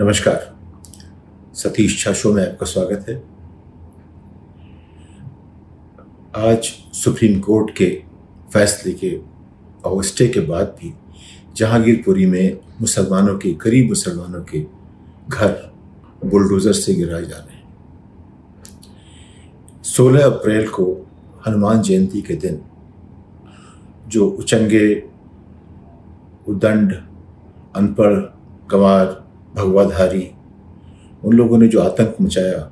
नमस्कार। सतीश झा शो में आपका स्वागत है। आज सुप्रीम कोर्ट के फैसले के और स्टे के बाद भी जहांगीरपुरी में मुसलमानों के, गरीब मुसलमानों के घर बुलडोज़र से गिराए जा रहे हैं। 16 अप्रैल को हनुमान जयंती के दिन जो उचंगे, उदंड, अनपढ़, गंवार भगवाधारी उन लोगों ने जो आतंक मचाया,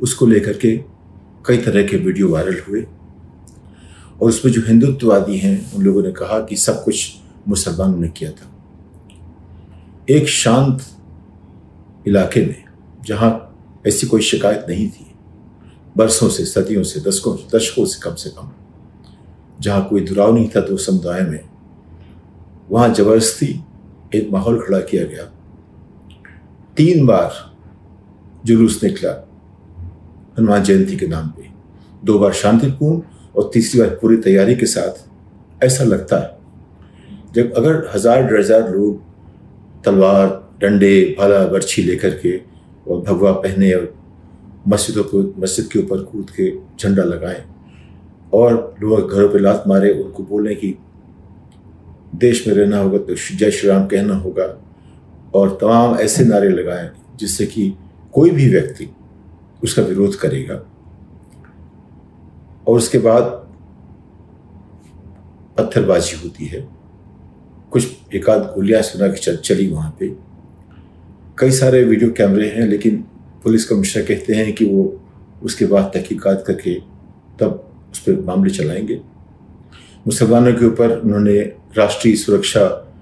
उसको लेकर के कई तरह के वीडियो वायरल हुए। और उसमें जो हिंदुत्ववादी हैं, उन लोगों ने कहा कि सब कुछ मुसलमानों ने किया था। एक शांत इलाके में, जहाँ ऐसी कोई शिकायत नहीं थी, बरसों से, सदियों से, दशकों दशकों से कम से कम, जहाँ कोई दुराव नहीं था तो समुदाय में, वहाँ ज़बरदस्ती एक माहौल खड़ा किया गया। तीन बार जुलूस निकला हनुमान जयंती के नाम पे। दो बार शांतिपूर्ण और तीसरी बार पूरी तैयारी के साथ। ऐसा लगता है, जब अगर हज़ार डेढ़ हज़ार लोग तलवार, डंडे, भाला, बर्छी लेकर के और भगवा पहने और मस्जिदों को, मस्जिद के ऊपर कूद के झंडा लगाएँ और लोग घरों पे लात मारे, उनको बोलें कि देश में रहना होगा तो जय श्री राम कहना होगा। और तमाम ऐसे नारे लगाए जिससे कि कोई भी व्यक्ति उसका विरोध करेगा। और उसके बाद पत्थरबाजी होती है। कुछ एकाध गोलियाँ सुना की चल, चली वहाँ पे। कई सारे वीडियो कैमरे हैं, लेकिन पुलिस कमिश्नर कहते हैं कि वो उसके बाद तहकीकात करके तब उस पर मामले चलाएँगे। मुसलमानों के ऊपर उन्होंने राष्ट्रीय सुरक्षा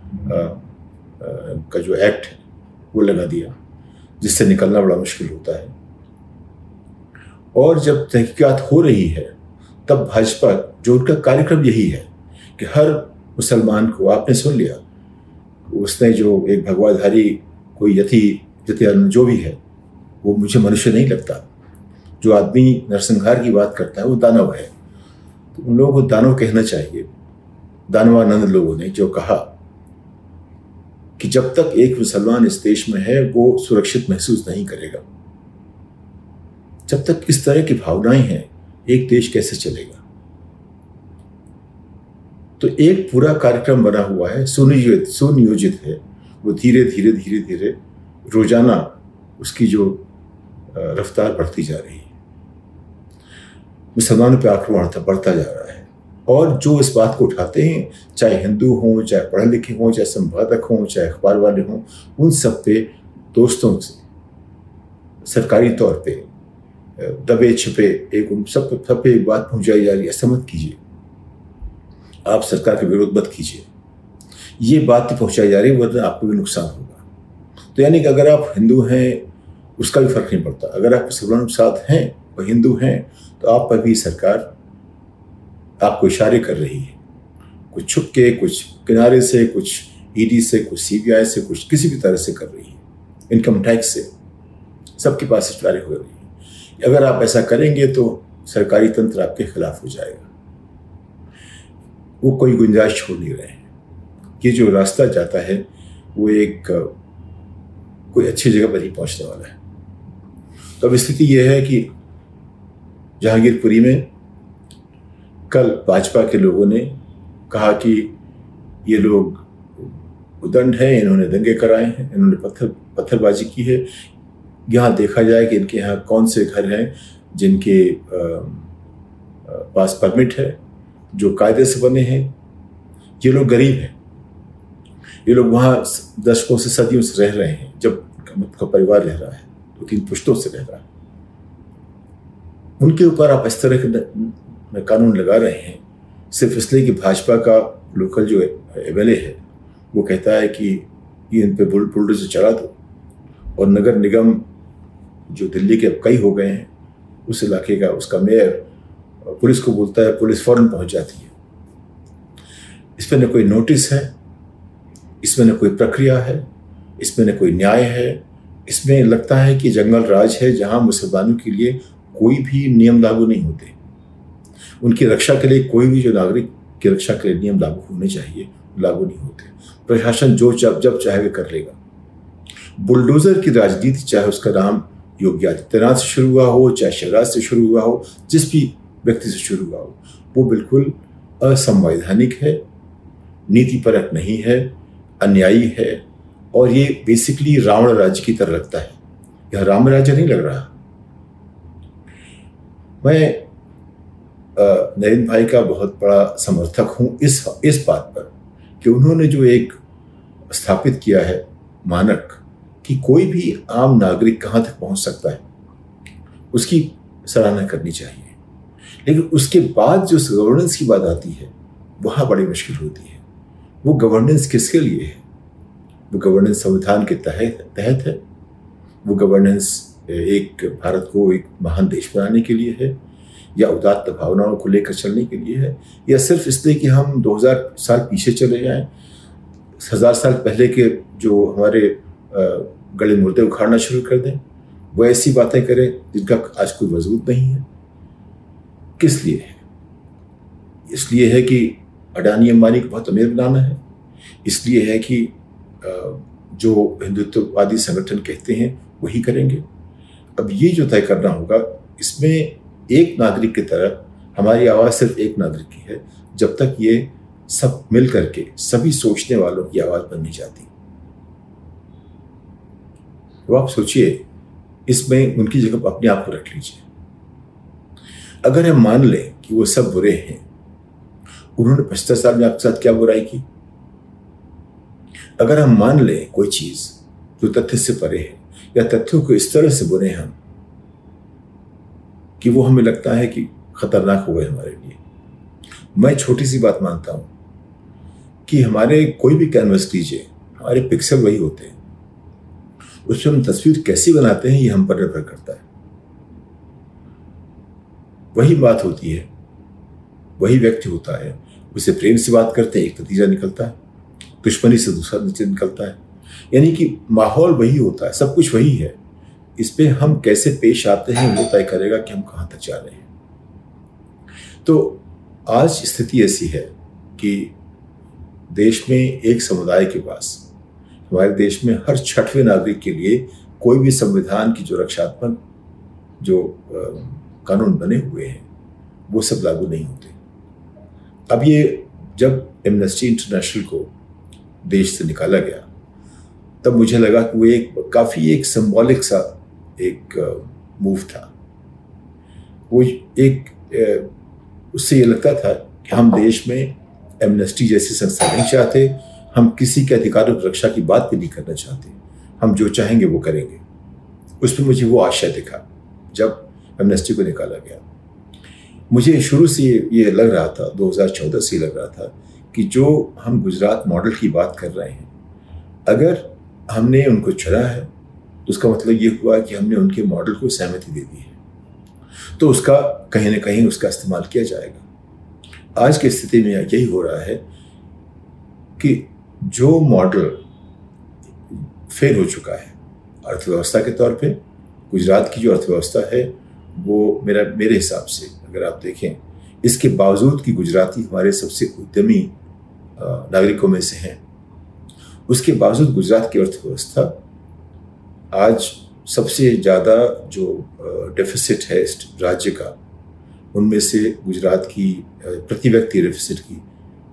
का जो एक्ट वो लगा दिया, जिससे निकलना बड़ा मुश्किल होता है। और जब तहकीकात हो रही है, तब भाजपा जो उनका कार्यक्रम यही है कि हर मुसलमान को आपने सुन लिया। उसने जो एक भगवाधारी कोई यथी जतियान जो भी है, वो मुझे मनुष्य नहीं लगता। जो आदमी नरसंहार की बात करता है, वो दानव है। तो उन लोगों को दानव कहना चाहिए। दानवानंद लोगों ने जो कहा कि जब तक एक मुसलमान इस देश में है, वो सुरक्षित महसूस नहीं करेगा। जब तक इस तरह की भावनाएँ हैं, एक देश कैसे चलेगा? तो एक पूरा कार्यक्रम बना हुआ है, सुनियोजित सुनियोजित है। वो धीरे धीरे धीरे धीरे रोज़ाना उसकी जो रफ्तार बढ़ती जा रही है। मुसलमानों पर आक्रमण बढ़ता जा रहा है। और जो इस बात को उठाते हैं, चाहे हिंदू हों, चाहे पढ़े लिखे हों, चाहे संपादक हों, चाहे अखबार वाले हों, उन सब पे दोस्तों से, सरकारी तौर पे दबे छिपे एक उन सब सब पे एक बात पहुंचाई जा रही है, ऐसा कीजिए। आप सरकार के विरोध मत कीजिए। ये बात तो पहुंचाई जा रही है वरना आपको भी नुकसान होगा। तो यानी कि अगर आप हिंदू हैं, उसका भी फ़र्क नहीं पड़ता। अगर आप के साथ हैं और हिंदू हैं तो आप पर भी सरकार आपको इशारे कर रही है। कुछ छुप के कुछ किनारे से, कुछ ईडी से, कुछ सीबीआई से, कुछ किसी भी तरह से कर रही है। इनकम टैक्स से सबके पास इशारे हो रही है। अगर आप ऐसा करेंगे तो सरकारी तंत्र आपके खिलाफ हो जाएगा। वो कोई गुंजाइश छोड़ नहीं रहे हैं। ये जो रास्ता जाता है, वो एक, कोई अच्छी जगह पर ही पहुँचने वाला है। तो अब स्थिति यह है कि जहांगीरपुरी में कल भाजपा के लोगों ने कहा कि ये लोग उदंड हैं, इन्होंने दंगे कराए हैं, इन्होंने पत्थर, पत्थरबाजी की है। यहाँ देखा जाए कि इनके यहाँ कौन से घर हैं जिनके पास परमिट है, जो कायदे से बने हैं। ये लोग गरीब हैं। ये लोग वहाँ दशकों से सदियों से रह रहे हैं, जब का परिवार रह रहा है दो तो तीन पुश्तों से रह रहा है। उनके ऊपर आप इस तरह के कानून लगा रहे हैं, सिर्फ़ इसलिए कि भाजपा का लोकल जो एम है, वो कहता है कि ये इन पर बुल, बुलडोजर चला दो। और नगर निगम जो दिल्ली के अब कई हो गए हैं, उस इलाके का उसका मेयर, पुलिस को बोलता है, पुलिस फ़ौरन पहुँच जाती है। इसमें न कोई नोटिस है, इसमें न कोई प्रक्रिया है, इसमें न कोई न्याय है। इसमें लगता है कि जंगल राज है, जहाँ मुसलमानों के लिए कोई भी नियम लागू नहीं होते। उनकी रक्षा के लिए कोई भी जो नागरिक की रक्षा के लिए नियम लागू होने चाहिए, लागू नहीं होते। प्रशासन जो जब जब चाहे वे कर लेगा। बुलडोजर की राजनीति, चाहे उसका नाम योगी आदित्यनाथ से शुरू हुआ हो, चाहे शिवराज से शुरू हुआ हो, जिस भी व्यक्ति से शुरू हुआ हो, वो बिल्कुल असंवैधानिक है, नीतिपरक नहीं है, अन्यायी है, और ये बेसिकली रावण राज्य की तरह लगता है। यह राम राज्य नहीं लग रहा। मैं नरेंद्र भाई का बहुत बड़ा समर्थक हूँ इस इस बात पर कि उन्होंने जो एक स्थापित किया है मानक कि कोई भी आम नागरिक कहाँ तक पहुँच सकता है, उसकी सराहना करनी चाहिए। लेकिन उसके बाद जो गवर्नेंस की बात आती है, वहाँ बड़ी मुश्किल होती है। वो गवर्नेंस किसके लिए है? वो गवर्नेंस संविधान के तहत तहत है। वो गवर्नेंस एक भारत को एक महान देश बनाने के लिए है। या उदात्त भावनाओं को लेकर चलने के लिए है, या सिर्फ़ इसलिए कि हम 2000 साल पीछे चले जाएँ, हज़ार साल पहले के जो हमारे गले मुर्दे उखाड़ना शुरू कर दें, वो ऐसी बातें करें जिनका आज कोई वजूद नहीं है। किस लिए? है इसलिए है कि अडानी अंबानी को बहुत अमीर बनाना है। इसलिए है कि जो हिंदुत्ववादी संगठन कहते हैं, वही करेंगे। अब ये जो तय करना होगा, इसमें एक नागरिक की तरह, हमारी आवाज़ सिर्फ़ एक नागरिक की है, जब तक ये सब मिल करके, सभी सोचने वालों की आवाज़ बननी चाहती तो आप सोचिए, इसमें उनकी जगह अपने आप को रख लीजिए। अगर हम मान लें कि वो सब बुरे हैं, उन्होंने पचहत्तर साल में आपके साथ क्या बुराई की? अगर हम मान लें कोई चीज़ जो तथ्य से परे है, या तथ्यों को इस तरह से बुरे हम कि वो हमें लगता है कि खतरनाक हो गए हमारे लिए। मैं छोटी सी बात मानता हूँ कि हमारे कोई भी कैनवस लीजिए, हमारे पिक्सल वही होते हैं। उसमें हम तस्वीर कैसी बनाते हैं ये हम पर निर्भर करता है। वही बात होती है, वही व्यक्ति होता है, उसे प्रेम से बात करते हैं, एक नतीजा निकलता है, दुश्मनी से दूसरा नतीजा निकलता है। यानी कि माहौल वही होता है, सब कुछ वही है। इस पर हम कैसे पेश आते हैं वो तय करेगा कि हम कहाँ तक जा रहे हैं। तो आज स्थिति ऐसी है कि देश में एक समुदाय के पास, हमारे देश में हर छठवें नागरिक के लिए कोई भी संविधान की जो रक्षात्मक, जो कानून बने हुए हैं, वो सब लागू नहीं होते। अब ये जब एमनेस्टी इंटरनेशनल को देश से निकाला गया, तब मुझे लगा कि वो एक, काफ़ी एक सिंबॉलिक सा एक मूव था। वो एक उससे ये लगता था कि हम देश में एमनेस्टी जैसी संस्था नहीं चाहते हम किसी के अधिकारों की रक्षा की बात भी नहीं करना चाहते। हम जो चाहेंगे वो करेंगे। उस पर मुझे वो आशय दिखा जब एमनेस्टी को निकाला गया। मुझे शुरू से ये लग रहा था 2014 से लग रहा था कि जो हम गुजरात मॉडल की बात कर रहे हैं अगर हमने उनको चुना है तो उसका मतलब ये हुआ कि हमने उनके मॉडल को सहमति दे दी है। तो उसका कहीं ना कहीं उसका इस्तेमाल किया जाएगा। आज की स्थिति में यही हो रहा है कि जो मॉडल फेल हो चुका है, अर्थव्यवस्था के तौर पे, गुजरात की जो अर्थव्यवस्था है, वो मेरा, मेरे हिसाब से, अगर आप देखें, इसके बावजूद कि गुजराती हमारे सबसे उद्यमी नागरिकों में से हैं, उसके बावजूद गुजरात की अर्थव्यवस्था आज सबसे ज़्यादा जो डेफिसिट है इस राज्य का, उनमें से गुजरात की प्रति व्यक्ति डेफिसिट की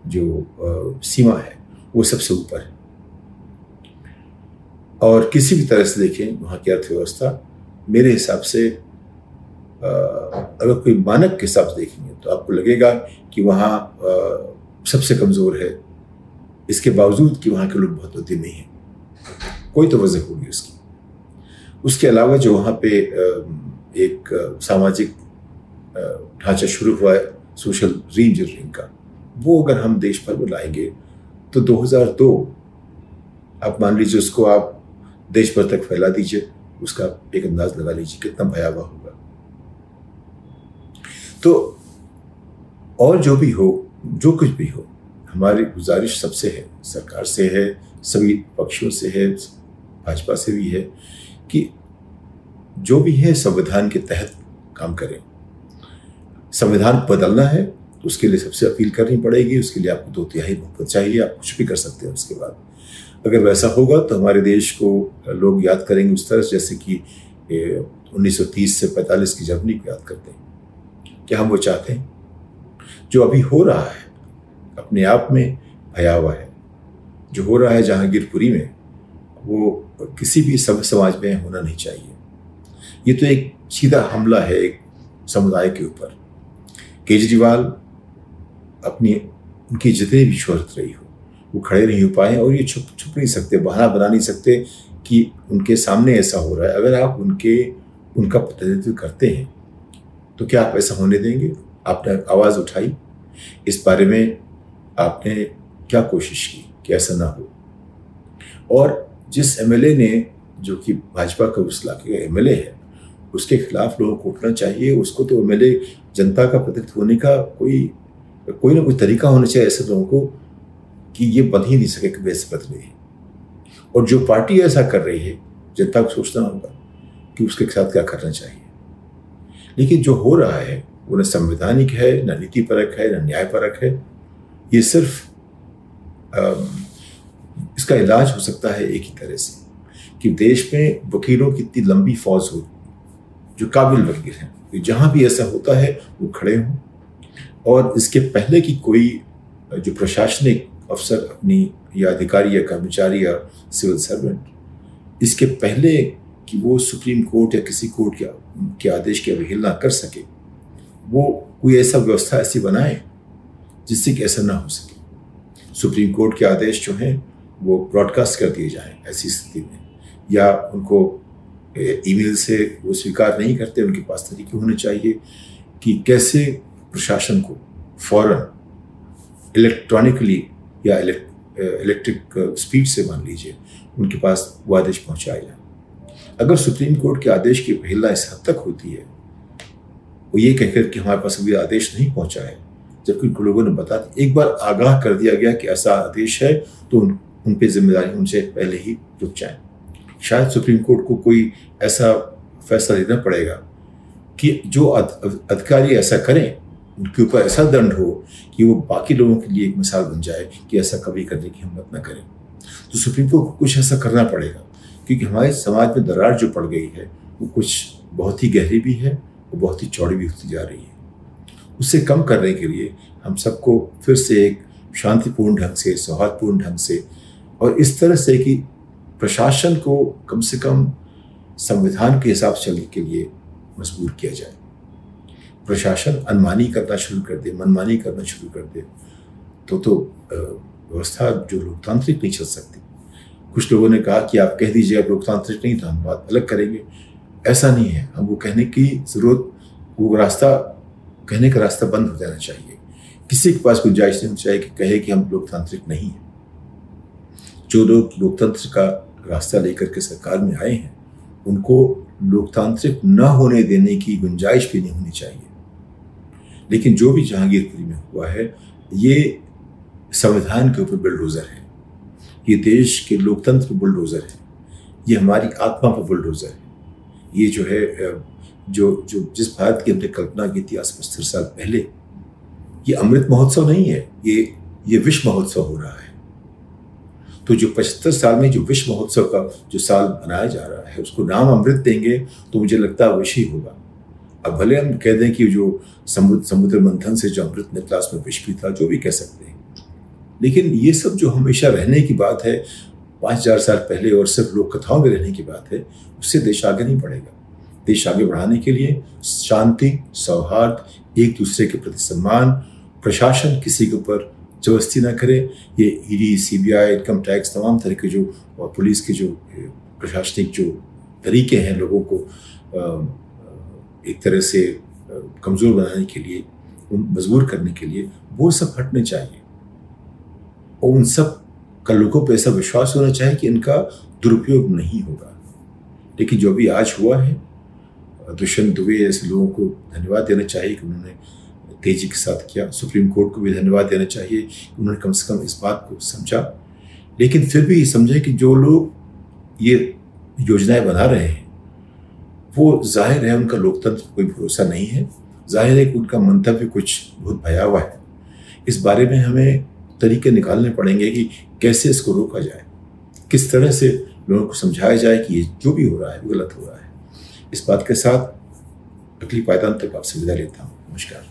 जो सीमा है, वो सबसे ऊपर है। और किसी भी तरह से देखें, वहाँ की अर्थव्यवस्था, मेरे हिसाब से अगर कोई मानक के हिसाब से देखेंगे तो आपको लगेगा कि वहाँ सबसे कमज़ोर है। इसके बावजूद कि वहाँ के लोग बहुत उद्यमी हैं। कोई तो वजह होगी उसकी। उसके अलावा जो वहाँ पे एक सामाजिक ढांचा शुरू हुआ है, सोशल री इंजीनियरिंग का, वो अगर हम देश भर में लाएँगे तो 2002 आप मान लीजिए उसको आप देश भर तक फैला दीजिए, उसका एक अंदाज लगा लीजिए कितना भयावह होगा। तो और जो भी हो, जो कुछ भी हो, हमारी गुजारिश सबसे है, सरकार से है, सभी पक्षों से है, भाजपा से भी है कि जो भी है संविधान के तहत काम करें। संविधान बदलना है तो उसके लिए सबसे अपील करनी पड़ेगी, उसके लिए आपको दो तिहाई बहुमत चाहिए, आप कुछ भी कर सकते हैं उसके बाद। अगर वैसा होगा तो हमारे देश को लोग याद करेंगे उस तरह जैसे कि 1930 से 45 की जर्मनी को याद करते हैं। क्या हम वो चाहते हैं? जो अभी हो रहा है, अपने आप में भयावह है। जो हो रहा है जहांगीरपुरी में, वो किसी भी सब समाज में होना नहीं चाहिए। ये तो एक सीधा हमला है एक समुदाय के ऊपर। केजरीवाल अपनी, उनकी जितनी भी शोहरत रही हो, वो खड़े नहीं हो पाए और ये छुप छुप नहीं सकते, बहाना बना नहीं सकते कि उनके सामने ऐसा हो रहा है। अगर आप उनके, उनका प्रतिनिधित्व करते हैं तो क्या आप ऐसा होने देंगे? आपने आवाज़ उठाई। इस बारे में आपने क्या कोशिश की कि ऐसा ना हो? और जिस एमएलए ने, जो कि भाजपा का उस इलाके का एमएलए है, उसके खिलाफ लोगों को उठना चाहिए। उसको तो एमएलए जनता का प्रतिनिधित्व होने का कोई कोई ना कोई तरीका होना चाहिए ऐसे लोगों को कि ये बन ही नहीं सके कि वैसे बदले और जो पार्टी ऐसा कर रही है, जनता को सोचना होगा कि उसके साथ क्या करना चाहिए। लेकिन जो हो रहा है, वो न संवैधानिक है, न नीति परक है, न न्यायपरक है। ये सिर्फ़ इसका इलाज हो सकता है एक ही तरह से कि देश में वकीलों की इतनी लंबी फौज हो जो काबिल वकील हैं। तो जहाँ भी ऐसा होता है वो खड़े हों। और इसके पहले की कोई जो प्रशासनिक अफसर अपनी या अधिकारी या कर्मचारी या सिविल सर्वेंट इसके पहले कि वो सुप्रीम कोर्ट या किसी कोर्ट के, के आदेश की अवहेलना कर सके वो कोई ऐसा व्यवस्था ऐसी बनाए जिससे कि ऐसा ना हो सके। सुप्रीम कोर्ट के आदेश जो हैं वो ब्रॉडकास्ट कर दिए जाएँ ऐसी स्थिति में। या उनको ईमेल से वो स्वीकार नहीं करते, उनके पास तरीके होने चाहिए कि कैसे प्रशासन को फ़ौरन इलेक्ट्रॉनिकली या इलेक्ट्रिक स्पीड से मान लीजिए, उनके पास वो आदेश पहुँचाया जाए। अगर सुप्रीम कोर्ट के आदेश की अवहेलना इस हद तक होती है, वो ये कहकर कि हमारे पास अभी आदेश नहीं पहुँचा है, जबकि लोगों ने बता एक बार आगाह कर दिया गया कि ऐसा आदेश है तो उन उन पर ज़िम्मेदारी उनसे पहले ही रुक जाए। शायद सुप्रीम कोर्ट को कोई ऐसा फैसला लेना पड़ेगा कि जो अधिकारी ऐसा करें, उनके ऊपर ऐसा दंड हो कि वो बाकी लोगों के लिए एक मिसाल बन जाए कि ऐसा कभी करने की हिम्मत न करें। तो सुप्रीम कोर्ट को कुछ ऐसा करना पड़ेगा, क्योंकि हमारे समाज में दरार जो पड़ गई है, वो कुछ बहुत ही गहरी भी है और बहुत ही चौड़ी भी होती जा रही है। उससे कम करने के लिए हम सबको फिर से एक शांतिपूर्ण ढंग से, सौहार्दपूर्ण ढंग से और इस तरह से कि प्रशासन को कम से कम संविधान के हिसाब से चलने के लिए मजबूर किया जाए। प्रशासन अनमानी करना शुरू कर दे, मनमानी करना शुरू कर दे तो तो व्यवस्था जो लोकतांत्रिक नहीं चल सकती। कुछ लोगों ने कहा कि आप कह दीजिए अब लोकतांत्रिक नहीं तो हम बात अलग करेंगे। ऐसा नहीं है। हम वो कहने की ज़रूरत, वो रास्ता, कहने का रास्ता बंद हो जाना चाहिए। किसी के पास गुंजाइश नहीं होनी चाहिए कि कहे कि हम लोकतांत्रिक नहीं हैं। जो लोग लोकतंत्र का रास्ता लेकर के सरकार में आए हैं, उनको लोकतांत्रिक न होने देने की गुंजाइश भी नहीं होनी चाहिए। लेकिन जो भी जहांगीरपुरी में हुआ है, ये संविधान के ऊपर बुलडोज़र है। ये देश के लोकतंत्र पर बुलडोज़र है। ये हमारी आत्मा पर बुलडोज़र है। ये जो है जो जो जिस भारत की हमने कल्पना की थी आज पचहत्तर साल पहले, ये अमृत महोत्सव नहीं है, ये ये विश्व महोत्सव हो रहा है। तो जो पचहत्तर साल में जो विश्व महोत्सव का जो साल मनाया जा रहा है, उसको नाम अमृत देंगे तो मुझे लगता है अवश्य ही होगा। अब भले हम कह दें कि जो समुद्र समुद्र मंथन से जो अमृत निकला उसमें विष भी था, जो भी कह सकते हैं। लेकिन ये सब जो हमेशा रहने की बात है, पाँच हज़ार साल पहले और सिर्फ़ लोक कथाओं में रहने की बात है, उससे देश आगे नहीं बढ़ेगा। देश आगे बढ़ाने के लिए शांति, सौहार्द, एक दूसरे के प्रति सम्मान, प्रशासन किसी के ऊपर ज़बरदस्ती ना करे, ये ईडी सीबीआई इनकम टैक्स तमाम तरह के जो, और पुलिस के जो प्रशासनिक जो तरीके हैं लोगों को एक तरह से कमज़ोर बनाने के लिए, उन, मजबूर करने के लिए, वो सब हटने चाहिए। और उन सब का लोगों पर ऐसा विश्वास होना चाहिए कि इनका दुरुपयोग नहीं होगा। लेकिन जो भी आज हुआ है दुष्यंत दुबे जैसे लोगों को धन्यवाद देना चाहिए कि उन्होंने तेज़ी के साथ किया। सुप्रीम कोर्ट को भी धन्यवाद देना चाहिए उन्होंने कम से कम इस बात को समझा। लेकिन फिर भी समझे कि जो लोग ये योजनाएँ बना रहे हैं, वो ज़ाहिर है उनका लोकतंत्र कोई भरोसा नहीं है। ज़ाहिर है कि उनका मंतव्य कुछ बहुत भयावह है। इस बारे में हमें तरीके निकालने पड़ेंगे कि कैसे इसको रोका जाए। किस तरह से लोगों को समझाया जाए कि ये जो भी हो रहा है, वो गलत हो रहा है। इस बात के साथ अगली पायदान तक आपसे विदा लेता हूँ। नमस्कार।